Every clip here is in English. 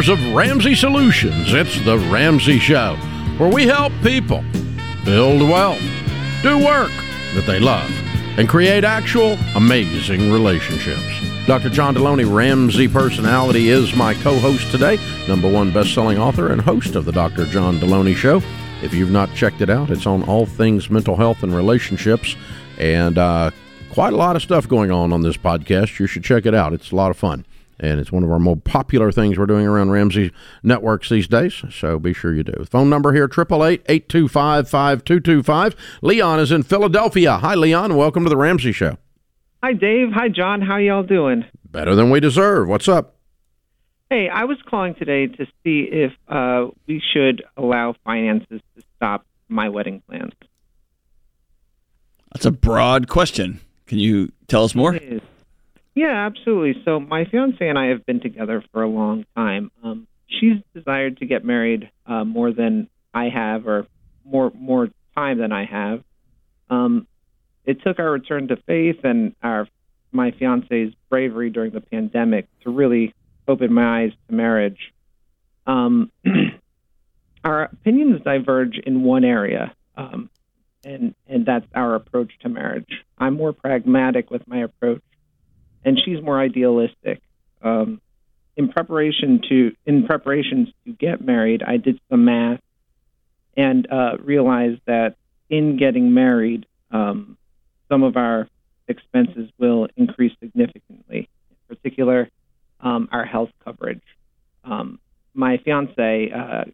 Headquarters of Ramsey Solutions, it's The Ramsey Show, where we help people build wealth, do work that they love, and create actual amazing relationships. Dr. John Delony, Ramsey personality, is my co host today, number one best selling author and host of The Dr. John Delony Show. If you've not checked it out, it's on all things mental health and relationships, and uh, quite a lot of stuff going on on this podcast. You should check it out, it's a lot of fun and it's one of our more popular things we're doing around Ramsey networks these days. So be sure you do. Phone number here: triple eight eight two five five two two five. Leon is in Philadelphia. Hi, Leon. Welcome to the Ramsey Show. Hi, Dave. Hi, John. How y'all doing? Better than we deserve. What's up? Hey, I was calling today to see if uh, we should allow finances to stop my wedding plans. That's a broad question. Can you tell us more? Yeah, absolutely. So my fiance and I have been together for a long time. Um, she's desired to get married uh, more than I have, or more more time than I have. Um, it took our return to faith and our my fiance's bravery during the pandemic to really open my eyes to marriage. Um, our opinions diverge in one area, um, and and that's our approach to marriage. I'm more pragmatic with my approach and she's more idealistic. Um, in preparation to in preparations to get married, I did some math and uh, realized that in getting married, um, some of our expenses will increase significantly. In particular, um, our health coverage. Um, my fiance uh,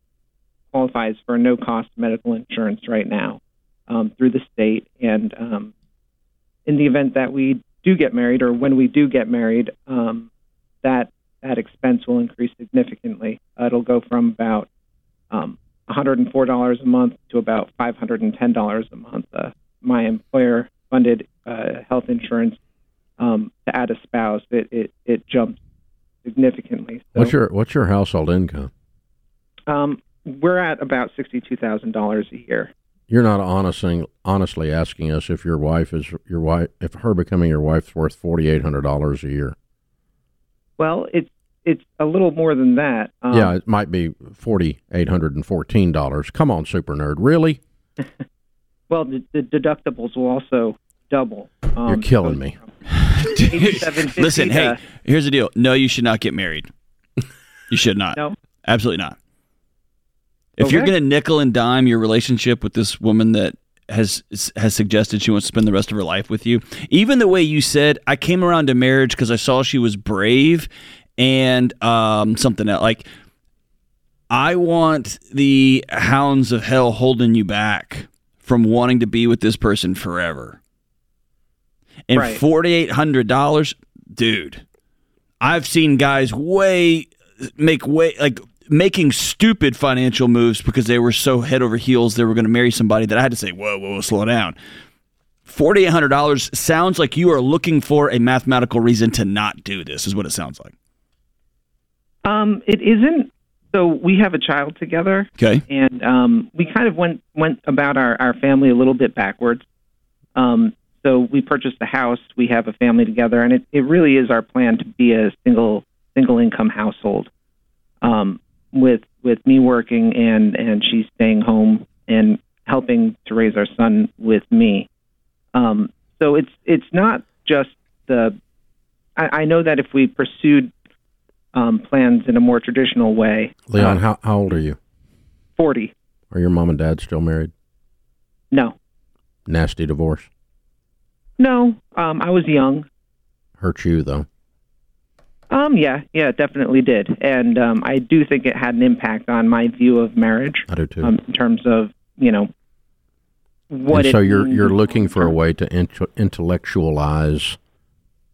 qualifies for no cost medical insurance right now um, through the state, and um, in the event that we do get married or when we do get married, um, that that expense will increase significantly. Uh, it'll go from about um, $104 a month to about $510 a month. Uh, my employer funded uh, health insurance um, to add a spouse, it, it, it jumps significantly. So, what's your what's your household income? Um, we're at about sixty two thousand dollars a year. You're not honestly honestly asking us if your wife is your wife if her becoming your wife's worth forty eight hundred dollars a year. Well, it's it's a little more than that. Um, yeah, it might be forty eight hundred and fourteen dollars. Come on, super nerd, really? well, the, the, deductibles will also double. Um, You're killing me. Listen, hey, here's the deal. No, you should not get married. You should not. no, absolutely not. If okay. you're going to nickel and dime your relationship with this woman that has has suggested she wants to spend the rest of her life with you, even the way you said, I came around to marriage because I saw she was brave and um, something else. Like, I want the hounds of hell holding you back from wanting to be with this person forever. And right. forty eight hundred dollars, dude. I've seen guys way make way like making stupid financial moves because they were so head over heels they were going to marry somebody that I had to say, whoa, whoa, whoa slow down. $4,800 sounds like you are looking for a mathematical reason to not do this, is what it sounds like. Um, it isn't. So we have a child together. Okay. And um, we kind of went went about our, our family a little bit backwards. Um, so we purchased a house. We have a family together, and it, it really is our plan to be a single single income household. Um, with with me working and and she's staying home and helping to raise our son with me. Um, so it's it's not just the. I, I know that if we pursued um, plans in a more traditional way, Leon, uh, how how old are you? Forty. Are your mom and dad still married? No. Nasty divorce. No, um, I was young. Hurt you though. Um, yeah, yeah, it definitely did, and um, I do think it had an impact on my view of marriage. I do too. Um, in terms of you know what. And so you're you're looking for a way to intellectualize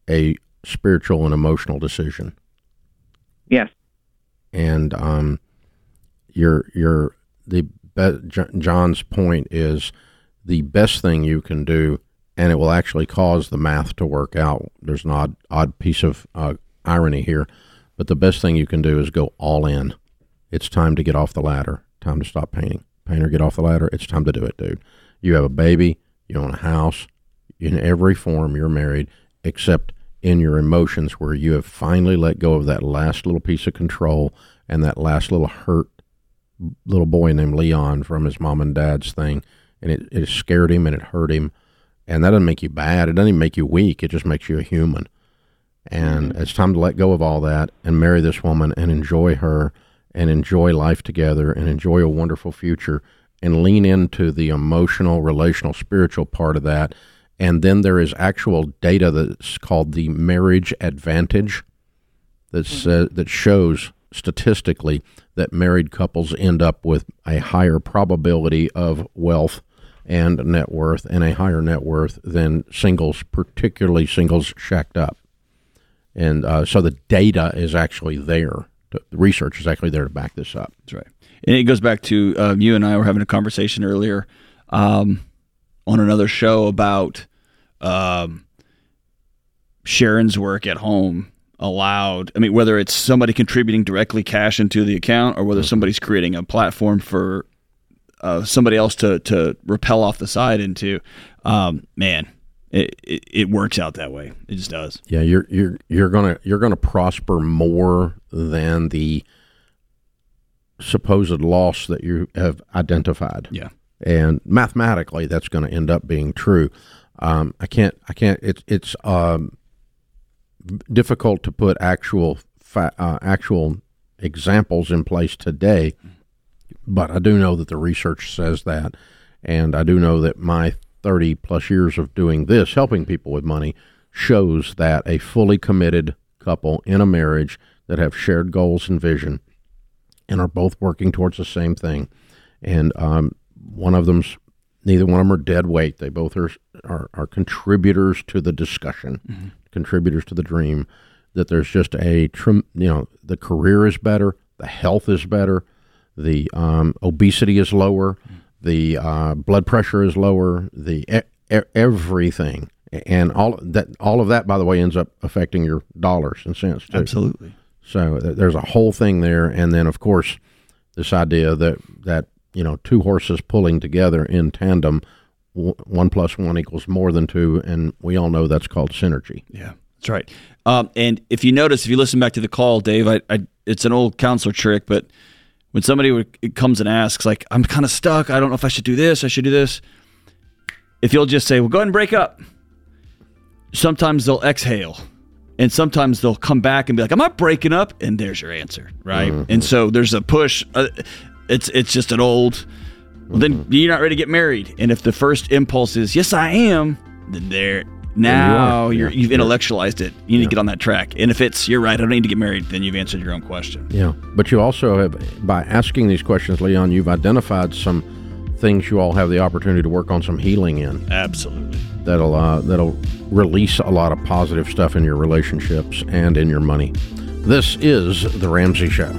a spiritual and emotional decision. Yes. And um, your your the John's point is the best thing you can do, and it will actually cause the math to work out. There's an odd odd piece of uh, irony here, but the best thing you can do is go all in. It's time to get off the ladder. Time to stop painting. Painter, get off the ladder. It's time to do it, dude. You have a baby. You own a house. In every form, you're married, except in your emotions where you have finally let go of that last little piece of control and that last little hurt little boy named Leon from his mom and dad's thing, and it, it scared him and it hurt him. And that doesn't make you bad. It doesn't even make you weak. It just makes you a human. And mm-hmm. it's time to let go of all that and marry this woman and enjoy her and enjoy life together and enjoy a wonderful future and lean into the emotional, relational, spiritual part of that. And then there is actual data that's called the marriage advantage that mm-hmm. that shows statistically that married couples end up with a higher probability of wealth and net worth and a higher net worth than singles, particularly singles shacked up. And uh, so the data is actually there. The research is actually there to back this up. That's right. And it goes back to um, you and I were having a conversation earlier um, on another show about um, Sharon's work at home allowed. I mean, whether it's somebody contributing directly cash into the account or whether mm-hmm. somebody's creating a platform for uh, somebody else to to repel off the side into, um, man, it, it, it works out that way. It just does. Yeah, you're you're you're gonna you're gonna prosper more than the supposed loss that you have identified. Yeah, and mathematically, that's going to end up being true. Um, I can't I can't. It's it's um, difficult to put actual fa- uh, actual examples in place today, but I do know that the research says that, and I do know that my 30 plus years of doing this, helping people with money, shows that a fully committed couple in a marriage that have shared goals and vision and are both working towards the same thing, and um, one of them's neither one of them are dead weight. They both are are, are contributors to the discussion. Mm-hmm contributors to the dream. That there's just a trim, you know, the career is better, the health is better, the um, obesity is lower, the uh, blood pressure is lower, the e- everything, and all that. All of that, by the way, ends up affecting your dollars and cents too. Absolutely. So there's a whole thing there, and then of course, this idea that that you know two horses pulling together in tandem one plus one equals more than two, and we all know that's called synergy. Yeah, that's right. Um, and if you notice, if you listen back to the call, Dave, I, I, it's an old counselor trick, but when somebody comes and asks, like, I'm kind of stuck, I don't know if I should do this, I should do this. If you'll just say, well, go ahead and break up. Sometimes they'll exhale, and sometimes they'll come back and be like, "I'm not breaking up," and there's your answer, right? Mm-hmm. And so there's a push. Uh, it's it's just an old well, then you're not ready to get married. And if the first impulse is yes, I am, then there now you are, you have intellectualized it. You need yeah. to get on that track. And if it's you're right, I don't need to get married, then you've answered your own question. Yeah, but you also have by asking these questions, Leon, you've identified some things you all have the opportunity to work on some healing in. Absolutely. That'll uh, that'll release a lot of positive stuff in your relationships and in your money. This is the Ramsey Show.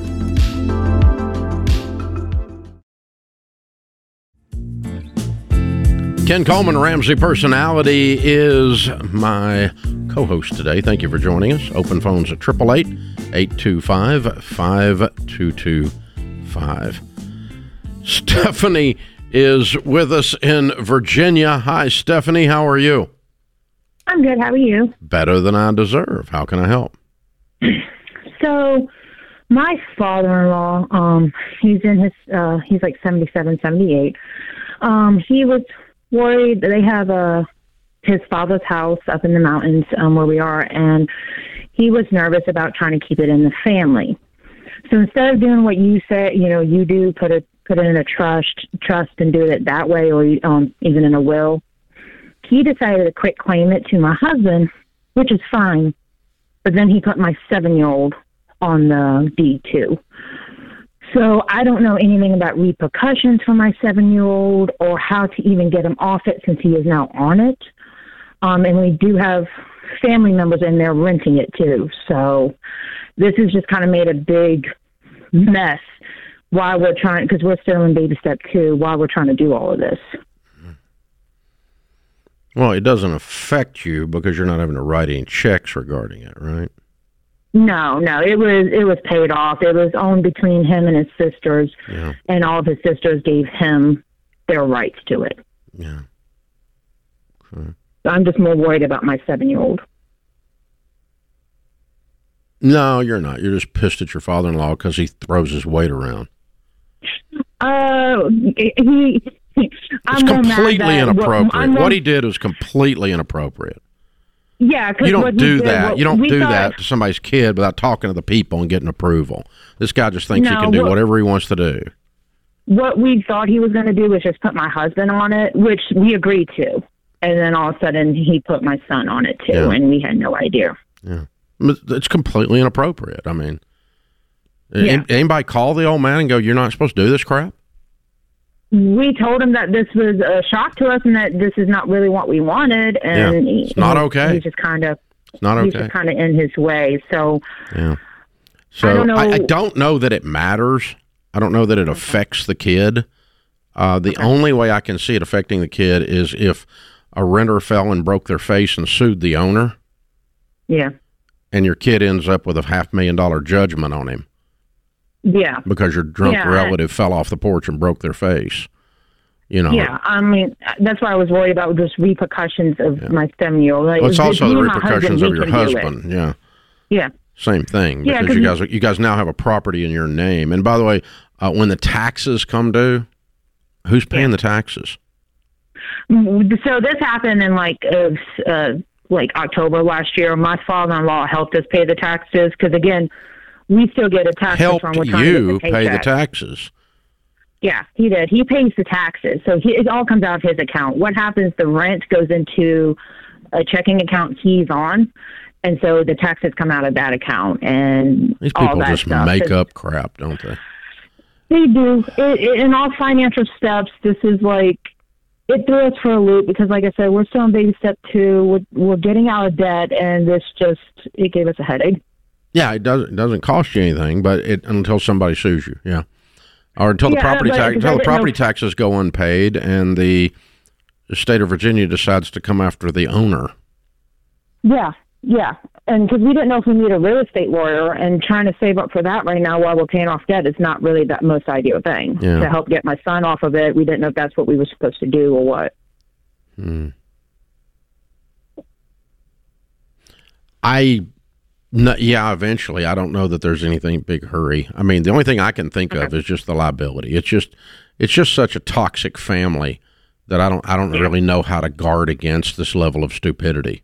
Ken Coleman, Ramsey Personality, is my co host today. Thank you for joining us. Open phones at 888 825 5225. Stephanie is with us in Virginia. Hi, Stephanie. How are you? I'm good. How are you? Better than I deserve. How can I help? So, my father-in-law, um, he's in his, uh, he's like 77, 78. Um, he was worried. They have a his father's house up in the mountains um, where we are, and he was nervous about trying to keep it in the family. So instead of doing what you said, you know, you do put it put it in a trust trust and do it that way, or um, even in a will. He decided to quit claim it to my husband, which is fine. But then he put my seven year old on the deed too. So I don't know anything about repercussions for my seven year old or how to even get him off it since he is now on it. Um, and we do have family members in there renting it too. So this has just kind of made a big mess while we're trying, because we're still in baby step two, while we're trying to do all of this. Well, it doesn't affect you because you're not having to write any checks regarding it, right? No, no, it was it was paid off. It was owned between him and his sisters, yeah. and all of his sisters gave him their rights to it. Yeah. Okay. I'm just more worried about my seven year old. No, you're not. You're just pissed at your father-in-law because he throws his weight around. Uh, he. It's completely inappropriate. what he did was completely inappropriate. Yeah, because you don't do did, that. you don't do thought, that to somebody's kid without talking to the people and getting approval. This guy just thinks no, he can do what, whatever he wants to do. What we thought he was going to do was just put my husband on it, which we agreed to, and then all of a sudden he put my son on it too, yeah. and we had no idea. Yeah, it's completely inappropriate. I mean, yeah. anybody call the old man and go, "You're not supposed to do this crap." We told him that this was a shock to us and that this is not really what we wanted and yeah. it's not okay. he's just kind of it's not okay. he's just kind of in his way so yeah. So I don't, know. I, I don't know that it matters. I don't know that it affects the kid. Uh, the okay. only way i can see it affecting the kid is if a renter fell and broke their face and sued the owner. Yeah. And your kid ends up with a half million dollar judgment on him yeah. Because your drunk yeah, relative I, fell off the porch and broke their face. You know. Yeah, I mean that's why I was worried about just repercussions of yeah. my seven year old. Like, well, it's also the repercussions husband, of your husband. Yeah. Yeah. Same thing because yeah, you guys you guys now have a property in your name. And by the way, uh, when the taxes come due, who's paying the taxes? So this happened in like uh, uh, like October last year. My father-in-law helped us pay the taxes because again, we still get a tax Helped return. you pay the taxes. Yeah, he did. He pays the taxes, so he, it all comes out of his account. What happens? The rent goes into a checking account he's on, and so the taxes come out of that account. And these people just stuff. make up crap, don't they? They do. It, it, in all financial steps, this is like it threw us for a loop because, like I said, we're still in baby step two. We're, we're getting out of debt, and this just it gave us a headache. Yeah, it doesn't it doesn't cost you anything, but it until somebody sues you. Yeah, or until the property tax until the property no. taxes go unpaid, and the, the state of Virginia decides to come after the owner. Yeah, yeah, and because we didn't know if we need a real estate lawyer, and trying to save up for that right now while we're paying off debt is not really that most ideal thing. Yeah. To help get my son off of it, we didn't know if that's what we were supposed to do or what. Hmm. I no, yeah, eventually. I don't know that there's anything big hurry. I mean, the only thing I can think okay. of is just the liability. It's just it's just such a toxic family that I don't I don't yeah. really know how to guard against this level of stupidity.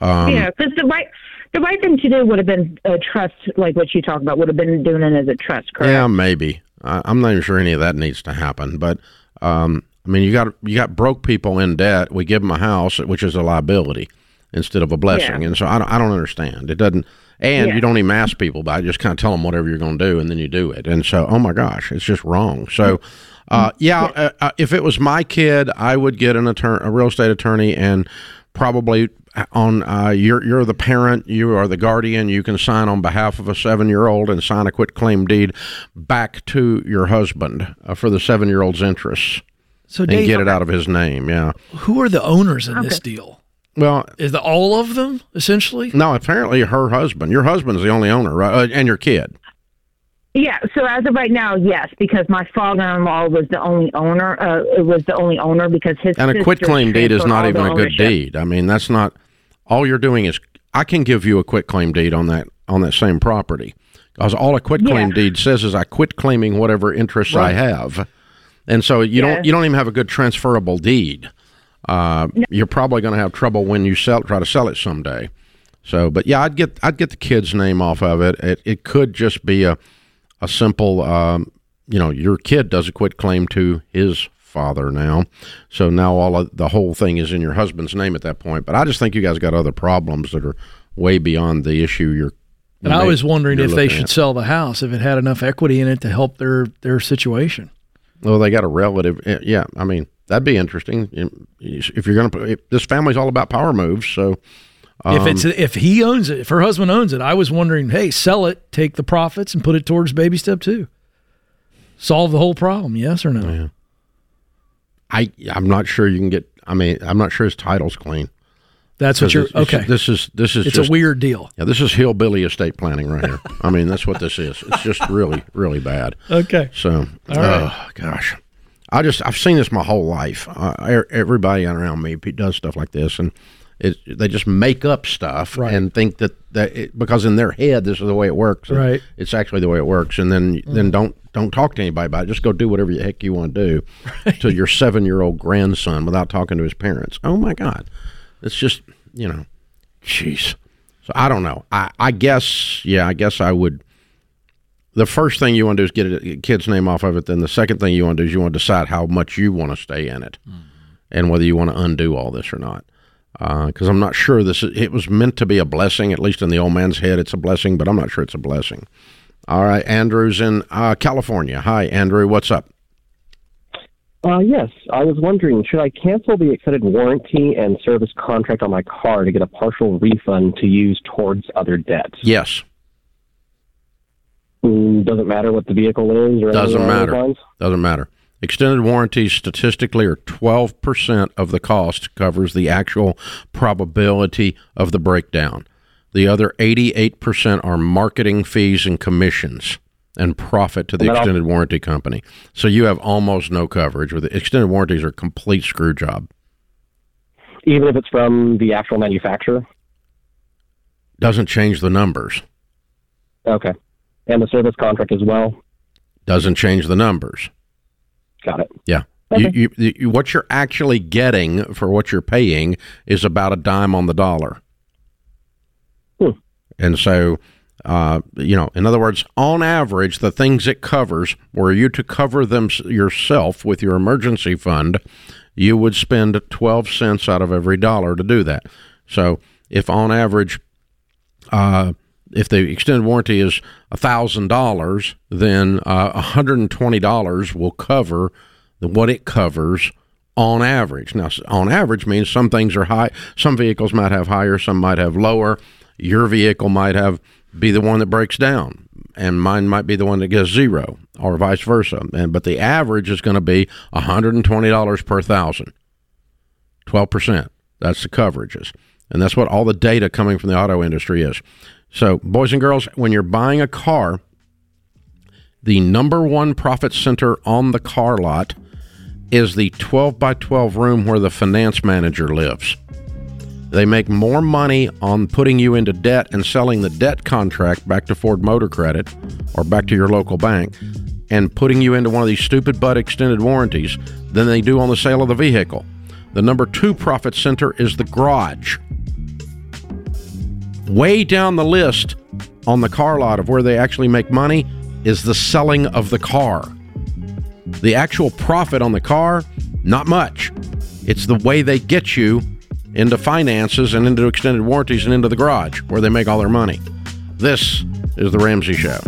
Um, yeah, because the right the right thing to do would have been a trust, like what you talked about, would have been doing it as a trust. Correct? Yeah, maybe. I, am not even sure any of that needs to happen, but. Um, I mean, you got you got broke people in debt. We give them a house, which is a liability instead of a blessing. Yeah. And so I don't, I don't understand. It doesn't, and yeah. you don't even ask people, but I just kind of tell them whatever you're going to do, and then you do it. And so, oh my gosh, it's just wrong. So, uh, yeah, uh, uh, if it was my kid, I would get an attorney, a real estate attorney, and probably on uh, you're you're the parent, you are the guardian. You can sign on behalf of a seven year old and sign a quit claim deed back to your husband uh, for the seven year old's interests. So Dave, and get it out of his name. Yeah. Who are the owners in okay. this deal? Well, is the all of them essentially? No, apparently her husband. Your husband's the only owner, right? Uh, and your kid. Yeah. So as of right now, yes, because my father-in-law was the only owner. Uh, it was the only owner because his and a quit claim deed is not even a good deed. I mean, that's not all you're doing is I can give you a quit claim deed on that on that same property because all a quit claim yeah. deed says is I quit claiming whatever interests right. I have, and so you don't you don't even have a good transferable deed uh, no. you're probably going to have trouble when you sell try to sell it someday. So, but yeah, I'd get I'd get the kid's name off of it. It it could just be a a simple, um, you know, your kid does a quit claim to his father now, so now all of, the whole thing is in your husband's name at that point. But I just think you guys got other problems that are way beyond the issue you're. And I was wondering if they should at. sell the house if it had enough equity in it to help their their situation. Well, they got a relative. Eh, yeah, I mean, That'd be interesting. If you're going to, this family's all about power moves. So, um, if it's if he owns it, if her husband owns it, I was wondering, hey, sell it, take the profits, and put it towards baby step two. Solve the whole problem. Yes or no? Yeah. I I'm not sure you can get. I mean, I'm not sure his title's clean. That's what you're. okay. this is this is. It's just, a weird deal. Yeah, this is hillbilly estate planning right here. I mean, that's what this is. It's just really really bad. Okay. So, oh gosh. I just I've seen this my whole life. Uh, everybody around me does stuff like this, and it, they just make up stuff Right. and think that that it, because in their head this is the way it works. Right. It's actually the way it works, and then then don't don't talk to anybody about it. Just go do whatever the heck you want to do to your seven year old grandson without talking to his parents. Oh my God, it's just you know, jeez. So I don't know. I I guess yeah. I guess I would. The first thing you want to do is get a kid's name off of it. Then the second thing you want to do is you want to decide how much you want to stay in it, and whether you want to undo all this or not. Because I'm not sure this. Is, it was meant to be a blessing, at least in the old man's head. It's a blessing, but I'm not sure it's a blessing. All right, Andrew's in uh, California. Hi, Andrew. What's up? Uh, yes, I was wondering, should I cancel the extended warranty and service contract on my car to get a partial refund to use towards other debts? Yes, Mm, doesn't matter what the vehicle is or doesn't matter. Doesn't matter. Extended warranties statistically are 12% of the cost covers the actual probability of the breakdown. The other 88% are marketing fees and commissions and profit to the And that al- extended warranty company. So you have almost no coverage. With extended warranties are a complete screw job. Even if it's from the actual manufacturer? Doesn't change the numbers. Okay. And the service contract as well? Doesn't change the numbers. Got it. Yeah. Okay. You, you, you, what you're actually getting for what you're paying is about a dime on the dollar. Hmm. And so, uh, you know, in other words, on average, the things it covers, were you to cover them yourself with your emergency fund, you would spend 12 cents out of every dollar to do that. So, if on average, uh, if the extended warranty is $1,000, then uh, $120 will cover the, what it covers on average. Now, on average means some things are high, some vehicles might have higher, some might have lower. Your vehicle might have be the one that breaks down, and mine might be the one that gets zero, or vice versa. And but the average is going to be $120 per thousand. 12%. That's the coverages. And that's what all the data coming from the auto industry is. So, boys and girls, when you're buying a car, the number one profit center on the car lot is the 12 by 12 room where the finance manager lives. They make more money on putting you into debt and selling the debt contract back to Ford Motor Credit or back to your local bank and putting you into one of these stupid butt extended warranties than they do on the sale of the vehicle. The number two profit center is the garage. Way down the list on the car lot of where they actually make money is the selling of the car. The actual profit on the car, not much. It's the way they get you into finances and into extended warranties and into the garage where they make all their money. This is The Ramsey Show.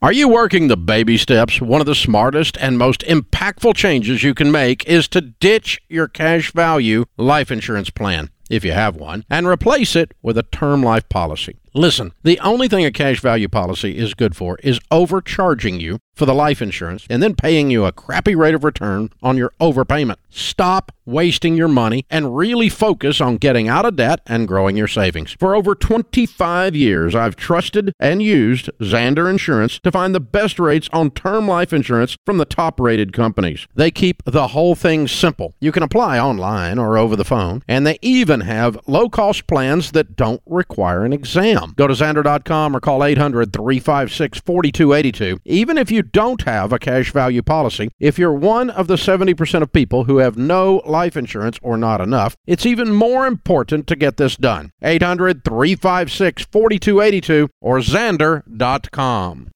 Are you working the baby steps? One of the smartest and most impactful changes you can make is to ditch your cash value life insurance plan, if you have one, and replace it with a term life policy. Listen, the only thing a cash value policy is good for is overcharging you for the life insurance and then paying you a crappy rate of return on your overpayment. Stop wasting your money and really focus on getting out of debt and growing your savings. For over 25 years, I've trusted and used Zander Insurance to find the best rates on term life insurance from the top rated companies. They keep the whole thing simple. You can apply online or over the phone, and they even have low cost plans that don't require an exam. Go to Zander.com or call 800 356 4282. Even if you don't have a cash value policy, if you're one of the 70% of people who have no life insurance or not enough, it's even more important to get this done. 800 356 4282 or Zander.com.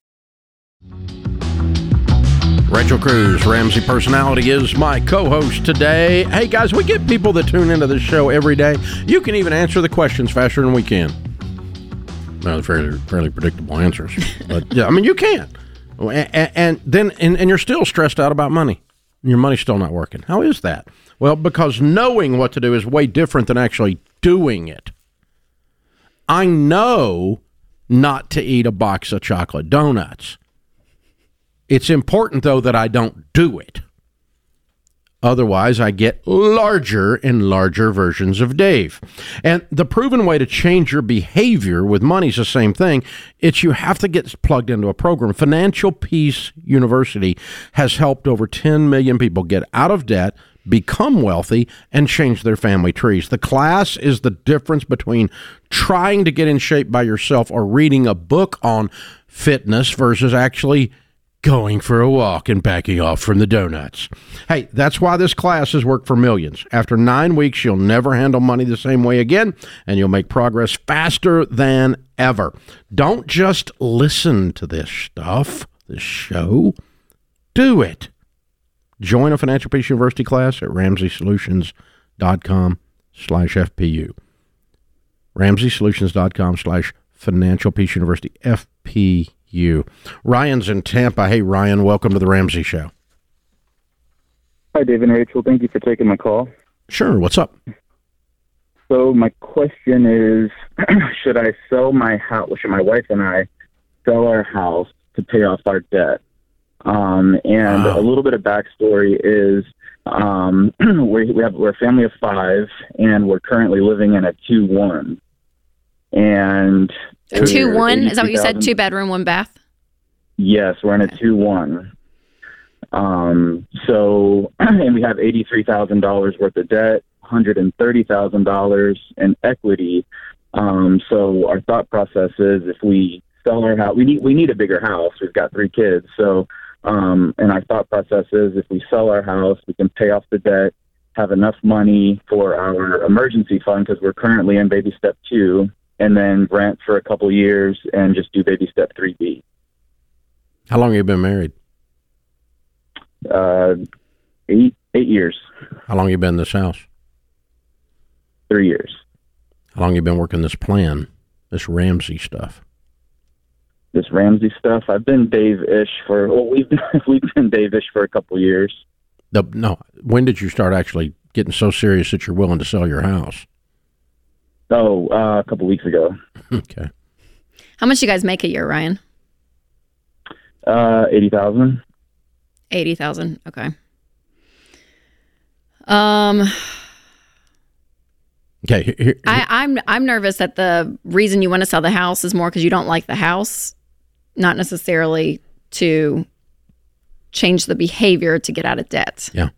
Rachel Cruz, Ramsey Personality, is my co host today. Hey guys, we get people that tune into this show every day. You can even answer the questions faster than we can. They're fairly, fairly predictable answers. But yeah, I mean, you can. Oh, and, and then, and, and you're still stressed out about money. Your money's still not working. How is that? Well, because knowing what to do is way different than actually doing it. I know not to eat a box of chocolate donuts. It's important, though, that I don't do it. Otherwise, I get larger and larger versions of Dave. And the proven way to change your behavior with money is the same thing. It's you have to get plugged into a program. Financial Peace University has helped over 10 million people get out of debt, become wealthy, and change their family trees. The class is the difference between trying to get in shape by yourself or reading a book on fitness versus actually going for a walk and backing off from the donuts. Hey, that's why this class has worked for millions. After nine weeks, you'll never handle money the same way again, and you'll make progress faster than ever. Don't just listen to this stuff, this show. Do it. Join a Financial Peace University class at RamseySolutions.com slash FPU. RamseySolutions.com slash Financial Peace University FPU you. Ryan's in Tampa. Hey, Ryan, welcome to the Ramsey Show. Hi, Dave and Rachel. Thank you for taking my call. Sure. What's up? So my question is, should I sell my house? Should my wife and I sell our house to pay off our debt? Um, and wow. a little bit of backstory is um, we, we have we're a family of five, and we're currently living in a two one. And a two one is that what you said? Two bedroom, one bath. Yes, we're in a two one. Um, so, and we have eighty three thousand dollars worth of debt, hundred and thirty thousand dollars in equity. Um, so our thought process is if we sell our house, we need we need a bigger house. We've got three kids, so um, and our thought process is if we sell our house, we can pay off the debt, have enough money for our emergency fund because we're currently in baby step two, and then rent for a couple years and just do baby step 3B. How long have you been married? Uh, eight eight years. How long have you been in this house? Three years. How long have you been working this plan, this Ramsey stuff? This Ramsey stuff. I've been Dave-ish for. Well, we've been, we've been Dave-ish for a couple years. The, no, when did you start actually getting so serious that you're willing to sell your house? Oh, uh, a couple weeks ago. Okay. How much do you guys make a year, Ryan? Uh, eighty thousand. Eighty thousand. Okay. Um. Okay. Here, here. I, I'm I'm nervous that the reason you want to sell the house is more because you don't like the house, not necessarily to change the behavior to get out of debt. Yeah.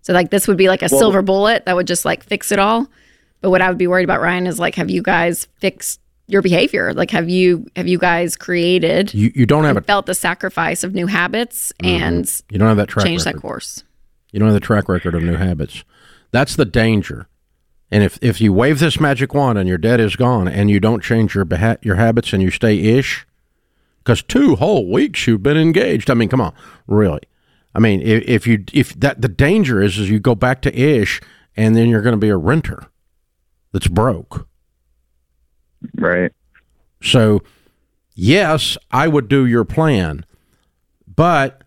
So like this would be like a well, silver bullet that would just like fix it all. But what I would be worried about, Ryan, is like, have you guys fixed your behavior? Like, have you have you guys created? You you don't have a, felt the sacrifice of new habits mm-hmm. and you don't have that track change record. that course. You don't have the track record of new habits. That's the danger. And if if you wave this magic wand and your debt is gone and you don't change your beha- your habits and you stay ish, because two whole weeks you've been engaged. I mean, come on, really. I mean, if, if you if that the danger is is you go back to ish and then you're going to be a renter that's broke. Right. So, yes, I would do your plan, but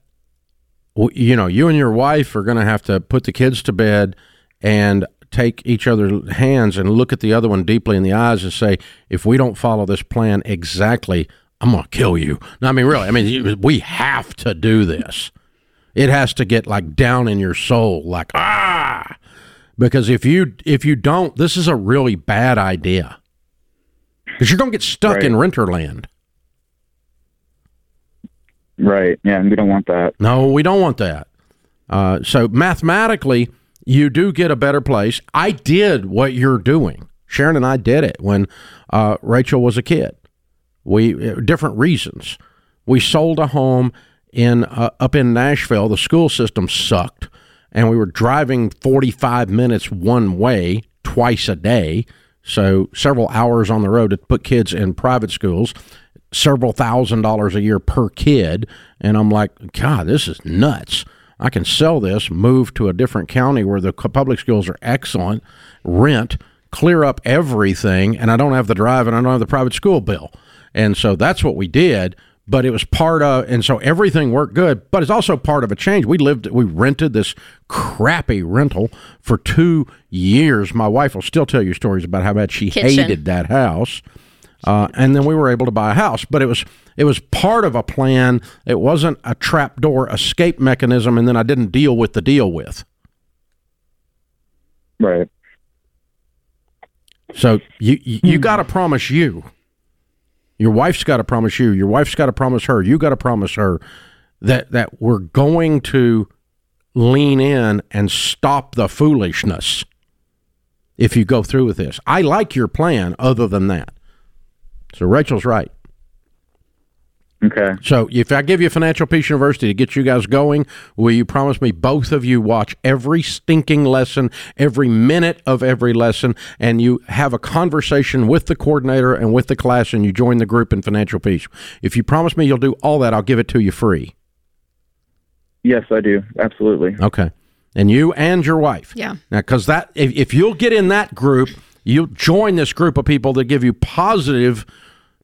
you know, you and your wife are going to have to put the kids to bed and take each other's hands and look at the other one deeply in the eyes and say, if we don't follow this plan exactly, I'm going to kill you. No, I mean, really, I mean, we have to do this. It has to get like down in your soul, like, ah, because if you if you don't, this is a really bad idea. Because you're going to get stuck right. in renter land. Right. Yeah, and we don't want that. No, we don't want that. Uh, so mathematically, you do get a better place. I did what you're doing. Sharon and I did it when uh, Rachel was a kid. We uh, different reasons. We sold a home in uh, up in Nashville. The school system sucked and we were driving 45 minutes one way twice a day. So several hours on the road to put kids in private schools, several thousand dollars a year per kid. And I'm like, God, this is nuts. I can sell this, move to a different county where the public schools are excellent, rent, clear up everything, and I don't have the drive and I don't have the private school bill. And so that's what we did but it was part of, and so everything worked good. But it's also part of a change. We lived, we rented this crappy rental for two years. My wife will still tell you stories about how bad she Kitchen. hated that house. Uh, and then we were able to buy a house, but it was it was part of a plan. It wasn't a trapdoor escape mechanism, and then I didn't deal with the deal with. Right. So you you, you got to promise you your wife's got to promise you. Your wife's got to promise her. You got to promise her that that we're going to lean in and stop the foolishness if you go through with this. I like your plan other than that. So Rachel's right. Okay. So if I give you Financial Peace University to get you guys going, will you promise me both of you watch every stinking lesson, every minute of every lesson, and you have a conversation with the coordinator and with the class and you join the group in Financial Peace? If you promise me you'll do all that, I'll give it to you free. Yes, I do. Absolutely. Okay. And you and your wife. Yeah. Now, because that, if, if you'll get in that group, you'll join this group of people that give you positive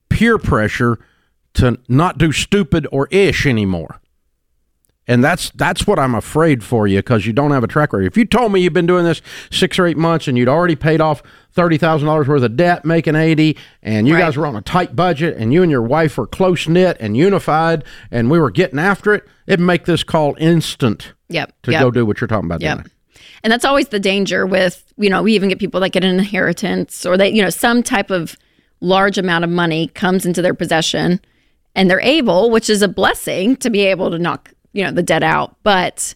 peer pressure to not do stupid or ish anymore. And that's that's what I'm afraid for you because you don't have a track record. If you told me you've been doing this six or eight months and you'd already paid off thirty thousand dollars worth of debt, making eighty, and you Right. guys were on a tight budget, and you and your wife were close knit and unified, and we were getting after it, it'd make this call instant Yep. to yep. go do what you're talking about Yep. doing. And that's always the danger with, you know, we even get people that get an inheritance or they, you know, some type of large amount of money comes into their possession and they're able, which is a blessing to be able to knock, you know, the debt out. But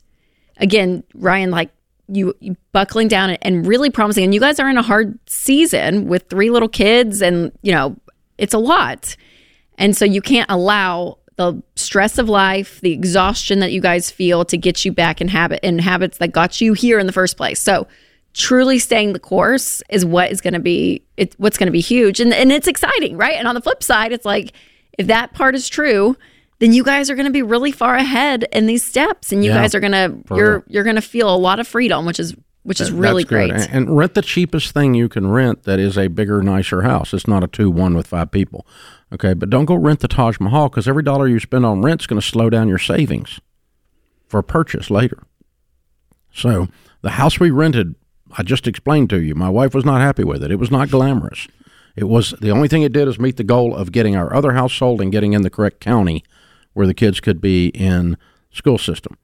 again, Ryan, like you, you buckling down and really promising, and you guys are in a hard season with three little kids and, you know, it's a lot. And so you can't allow the stress of life, the exhaustion that you guys feel to get you back in habit in habits that got you here in the first place. So truly staying the course is what is going to be it, what's going to be huge and and it's exciting, right? And on the flip side, it's like if that part is true, then you guys are going to be really far ahead in these steps and you Yeah, guys are going to you're you're going to feel a lot of freedom, which is which is really That's good. great. And, and rent the cheapest thing you can rent that is a bigger, nicer house. It's not a two one with five people. Okay, but don't go rent the Taj Mahal because every dollar you spend on rent's going to slow down your savings for a purchase later. So the house we rented, I just explained to you. My wife was not happy with it. It was not glamorous. It was the only thing it did is meet the goal of getting our other house sold and getting in the correct county where the kids could be in school system.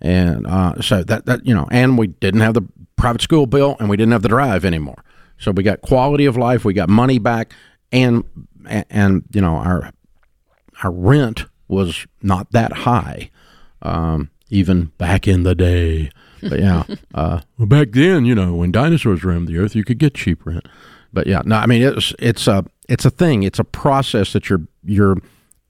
And uh, so that that you know, and we didn't have the private school bill, and we didn't have the drive anymore. So we got quality of life, we got money back, and and, you know our our rent was not that high, um, even back in the day. But yeah, uh, well, back then, you know, when dinosaurs roamed the earth, you could get cheap rent. But yeah, no, I mean it's it's a it's a thing. It's a process that you're you're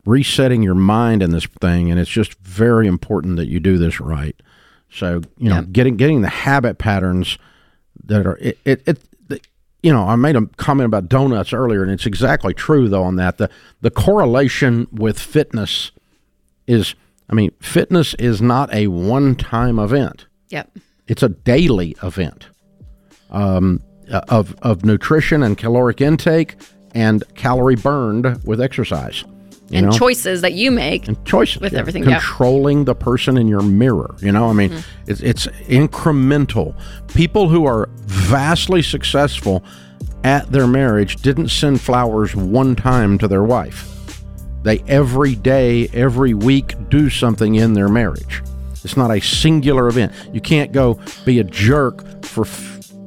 resetting your mind in this thing, and it's just very important that you do this right. So you know, Yeah. getting getting the habit patterns that are it it. it you know, I made a comment about donuts earlier, and it's exactly true though on that. The the correlation with fitness is, I mean, fitness is not a one time event Yep. it's a daily event um, of of nutrition and caloric intake and calorie burned with exercise. You and know, choices that you make. and choices with yeah. everything, yeah. Controlling the person in your mirror. You know, I mean, Mm-hmm. it's it's incremental. People who are vastly successful at their marriage didn't send flowers one time to their wife. They every day, every week do something in their marriage. It's not a singular event. You can't go be a jerk for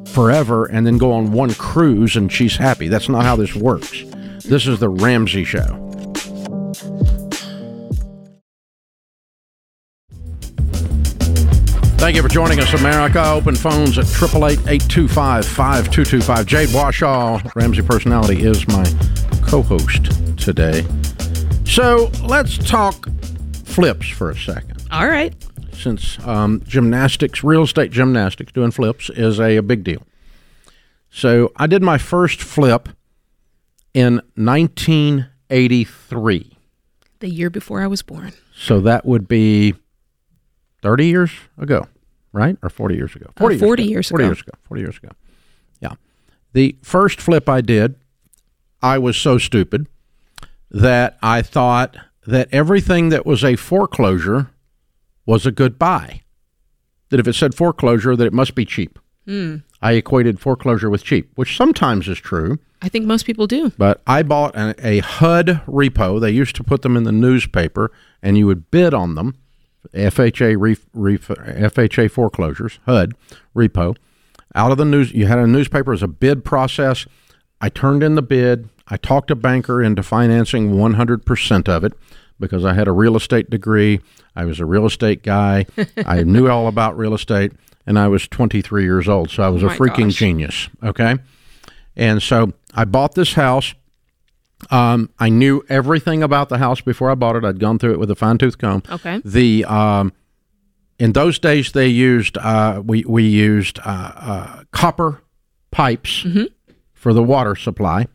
forever and then go on one cruise and she's happy. That's not how this works. This is the Ramsey Show. Thank you for joining us, America. Open phones at 888-825-5225. Jade Warshaw, Ramsey Personality, is my co-host today. So let's talk flips for a second. All right. Since um, gymnastics, real estate gymnastics, doing flips is a, a big deal. So I did my first flip in 1983. The year before I was born. So that would be 30 years ago, right? Or 40 years ago? 40 ago. years 40 ago. years ago. 40 years ago. Yeah. The first flip I did, I was so stupid that I thought that everything that was a foreclosure was a good buy. That if it said foreclosure, that it must be cheap. Hmm. I equated foreclosure with cheap, which sometimes is true. I think most people do. But I bought a, a HUD repo. They used to put them in the newspaper, and you would bid on them. FHA ref, ref, FHA foreclosures, HUD repo. Out of the news, you had a newspaper as a bid process. I turned in the bid. I talked a banker into financing 100% of it. Because I had a real estate degree. I was a real estate guy. I knew all about real estate, and I was 23 years old, so I was Oh a freaking gosh. genius. Okay, and so I bought this house. Um, I knew everything about the house before I bought it. I'd gone through it with a fine tooth comb. Okay. The um, in those days they used uh, we we used uh, uh, copper pipes for the water supply,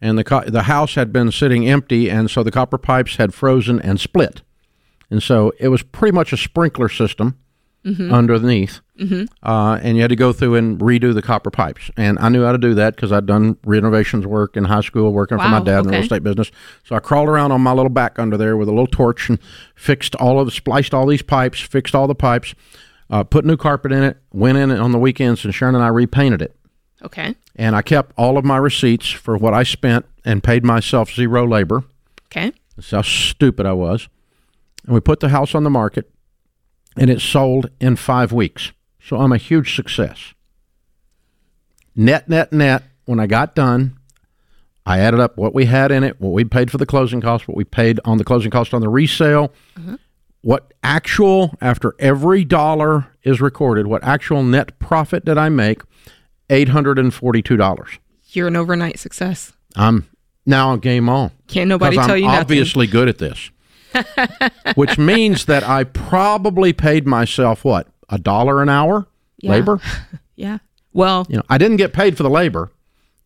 and the co- the house had been sitting empty, and so the copper pipes had frozen and split, and so it was pretty much a sprinkler system underneath, uh, and you had to go through and redo the copper pipes. And I knew how to do that because I'd done renovations work in high school, working for my Wow, dad in the real estate business. So I crawled around on my little back under there with a little torch and fixed all of the, spliced all these pipes, fixed all the pipes, uh, put new carpet in it, went in on the weekends, and Sharon and I repainted it. Okay. And I kept all of my receipts for what I spent and paid myself zero labor. Okay. That's how stupid I was. And we put the house on the market, and it sold in five weeks. So I'm a huge success. Net, net, net. When I got done, I added up what we had in it, what we paid for the closing cost, what we paid on the closing cost on the resale, mm-hmm. what actual, after every dollar is recorded, what actual net profit did I make? $842. You're an overnight success. I'm now game on. Can't nobody tell I'm you nothing. obviously good at this. Which means that I probably paid myself what a dollar an hour Yeah. labor. Yeah. Well, You know, I didn't get paid for the labor.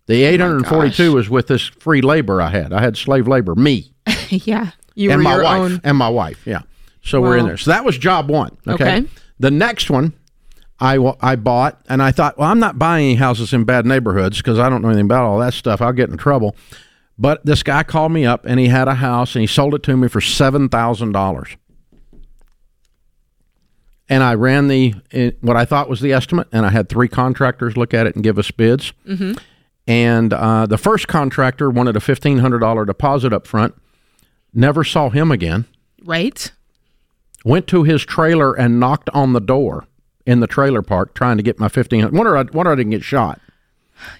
The oh eight hundred and forty-two was with this free labor I had. I had slave labor, me yeah. You and were my wife, own. and my wife. Yeah, so we're in there. So that was job one. Okay. Okay. The next one, I I bought, and I thought, well, I'm not buying any houses in bad neighborhoods because I don't know anything about all that stuff. I'll get in trouble. But this guy called me up, and he had a house, and he sold it to me for seven thousand dollars. And I ran the eh, what I thought was the estimate, and I had three contractors look at it and give us bids. Mm-hmm. And uh, the first contractor wanted a fifteen hundred dollar deposit up front. Never saw him again Right. went to his trailer and knocked on the door in the trailer park trying to get my fifteen hundred. Wonder I wonder I didn't get shot.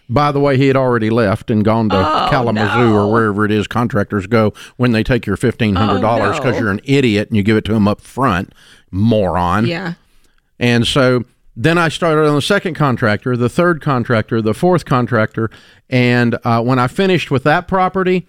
By the way, he had already left and gone to oh, Kalamazoo no. or wherever it is contractors go when they take your fifteen hundred oh, dollars oh, because no. you're an idiot and you give it to them up front, moron. Yeah. And so then I started on the second contractor, the third contractor, the fourth contractor, and uh, when I finished with that property,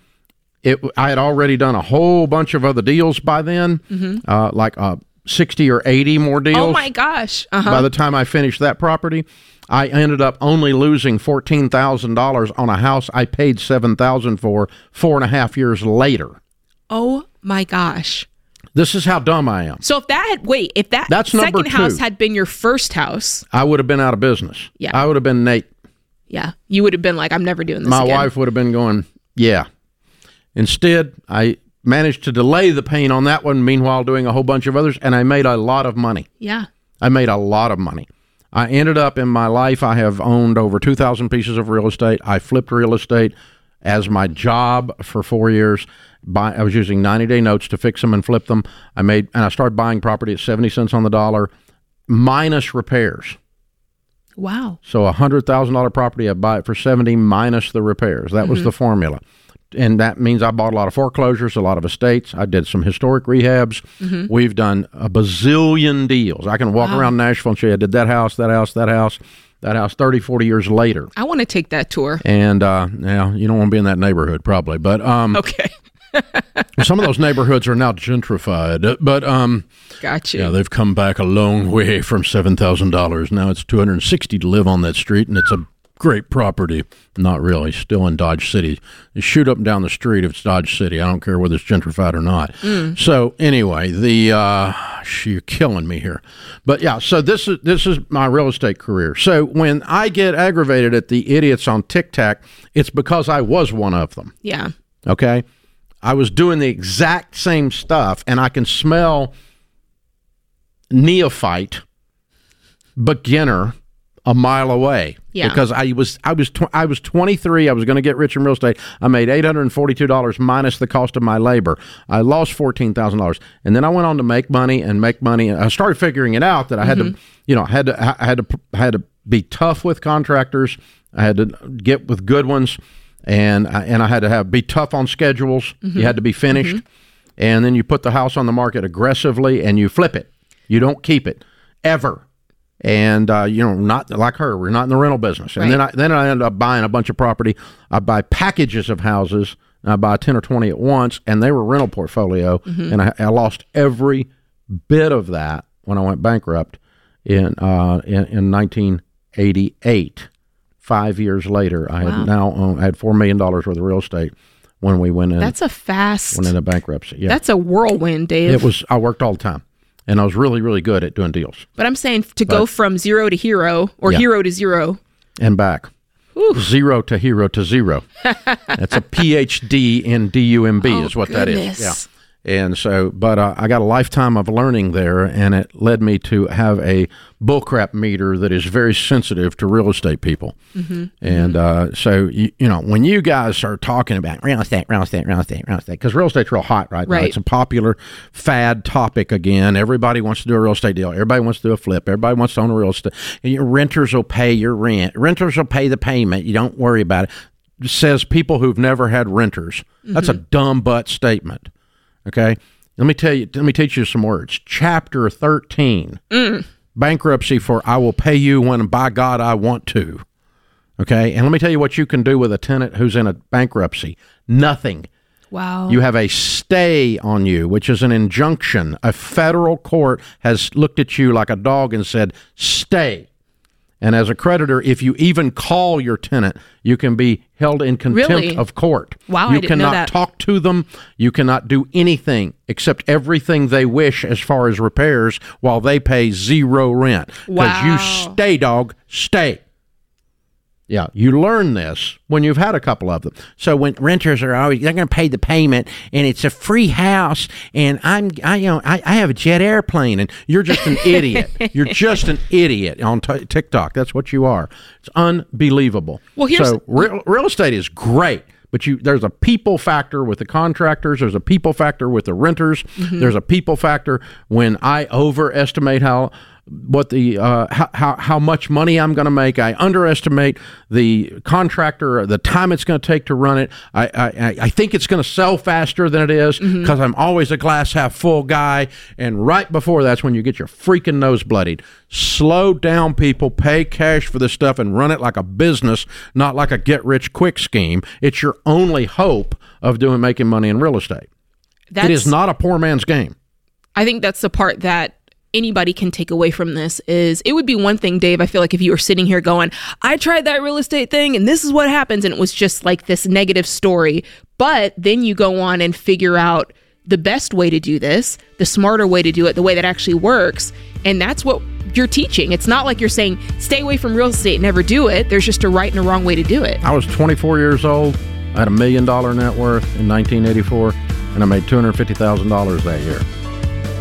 it I had already done a whole bunch of other deals by then, mm-hmm. uh, like uh, 60 or 80 more oh deals. Oh my gosh. Uh-huh. By the time I finished that property, I ended up only losing $14,000 on a house I paid 7000 for four and a half years later. Oh my gosh. This is how dumb I am. So if that had, wait, if that That's second house had been your first house, I would have been out of business. Yeah. I would have been Nate. Yeah. You would have been like, I'm never doing this My again. wife would have been going, yeah. Instead, I managed to delay the pain on that one, meanwhile, doing a whole bunch of others, and I made a lot of money. Yeah. I made a lot of money. I ended up in my life, I have owned over 2,000 pieces of real estate. I flipped real estate as my job for four years. Buy, I was using 90 day notes to fix them and flip them. I made, and I started buying property at 70 cents on the dollar minus repairs. Wow. So a hundred thousand dollar property, I buy it for seventy minus the repairs. That was mm-hmm. the formula, and that means I bought a lot of foreclosures, a lot of estates. I did some historic rehabs. We've done a bazillion deals. I can walk around Nashville and say I did that house, that house, that house, that house. 30, 40 years later, I want to take that tour. and uh, now you don't want to be in that neighborhood probably, but um, Okay. some of those neighborhoods are now gentrified. But um, Got you. yeah, they've come back a long way from seven thousand dollars. Now it's two hundred and sixty to live on that street, and it's a great property. Not really, still in Dodge City. You shoot up and down the street if it's Dodge City. I don't care whether it's gentrified or not. So anyway, the uh, you're killing me here, but yeah. So this is this is my real estate career. So when I get aggravated at the idiots on TikTok, it's because I was one of them. yeah. Okay. I was doing the exact same stuff, and I can smell neophyte, beginner, a mile away. Yeah. Because I was I was tw- I was 23. I was going to get rich in real estate. I made 842 dollars minus the cost of my labor. I lost fourteen thousand dollars, and then I went on to make money and make money. And I started figuring it out that I had to, mm-hmm. you know, had to I had to I had to be tough with contractors. I had to get with good ones, and I, and I had to have be tough on schedules. You mm-hmm. had to be finished. Mm-hmm. and then you put the house on the market aggressively and you flip it. You don't keep it ever. And uh, you know, not like her, we're not in the rental business. And then I then I end up buying a bunch of property. I buy packages of houses. And I buy ten or twenty at once, and they were rental portfolio, and I, I lost every bit of that when I went bankrupt in uh, in, in 1988. Five years later, I Wow. had now owned, I had four million dollars worth of real estate when we went in That's a fast. went into bankruptcy. Yeah, That's a whirlwind, Dave. it was. I worked all the time, and I was really really good at doing deals But I'm saying to go from zero to hero or Yeah. hero to zero. and back. Zero to hero to zero. That's a PhD in DUMB Oh, is what that is. Oh, yeah. And so, but uh, I got a lifetime of learning there, and it led me to have a bullcrap meter that is very sensitive to real estate people. Mm-hmm. And uh, so, you, you know, when you guys start talking about real estate, real estate, real estate, real estate, because real estate's real hot right, now. It's a popular fad topic again. Everybody wants to do a real estate deal. Everybody wants to do a flip. Everybody wants to own a real estate. And your renters will pay your rent. Renters will pay the payment. You don't worry about it. Says people who've never had renters. That's a dumb butt statement. Okay. Let me tell you. Let me teach you some words. Chapter thirteen. Mm. Bankruptcy for I will pay you when by God I want to. Okay. And let me tell you what you can do with a tenant who's in a bankruptcy. Nothing. Wow. You have a stay on you, which is an injunction. A federal court has looked at you like a dog and said, stay. And as a creditor, if you even call your tenant, you can be held in contempt Really? of court. Wow, You I didn't know cannot that. talk to them. You cannot do anything except everything they wish as far as repairs while they pay zero rent. Because you stay, dog, stay. Yeah, you learn this when you've had a couple of them. So when renters are always they're going to pay the payment, and it's a free house, and I'm I you know I, I have a jet airplane, and you're just an idiot. You're just an idiot on t- TikTok. That's what you are. It's unbelievable. Well, here's- so real, real estate is great. But you, there's a people factor with the contractors. There's a people factor with the renters. Mm-hmm. There's a people factor when I overestimate how what the uh, how, how how much money I'm going to make. I underestimate the contractor, the time it's going to take to run it. I I, I think it's going to sell faster than it is because Mm-hmm. I'm always a glass half full guy. And right before that's when you get your freaking nose bloodied. Slow down, people. Pay cash for this stuff and run it like a business, not like a get rich quick scheme. It's your only hope of doing making money in real estate. That's, it is not a poor man's game. I think that's the part that anybody can take away from this is it would be one thing dave i feel like if you were sitting here going i tried that real estate thing and this is what happens and it was just like this negative story but then you go on and figure out the best way to do this the smarter way to do it the way that actually works and that's what you're teaching it's not like you're saying stay away from real estate never do it there's just a right and a wrong way to do it I was 24 years old. I had a million dollar net worth in 1984, and I made $250,000 that year.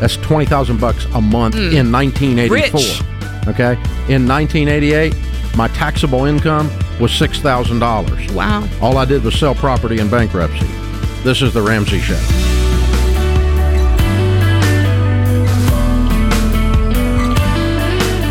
That's 20,000 bucks a month mm. in 1984. Okay, in 1988, my taxable income was six thousand dollars. wow All I did was sell property in bankruptcy. This is the Ramsey Show.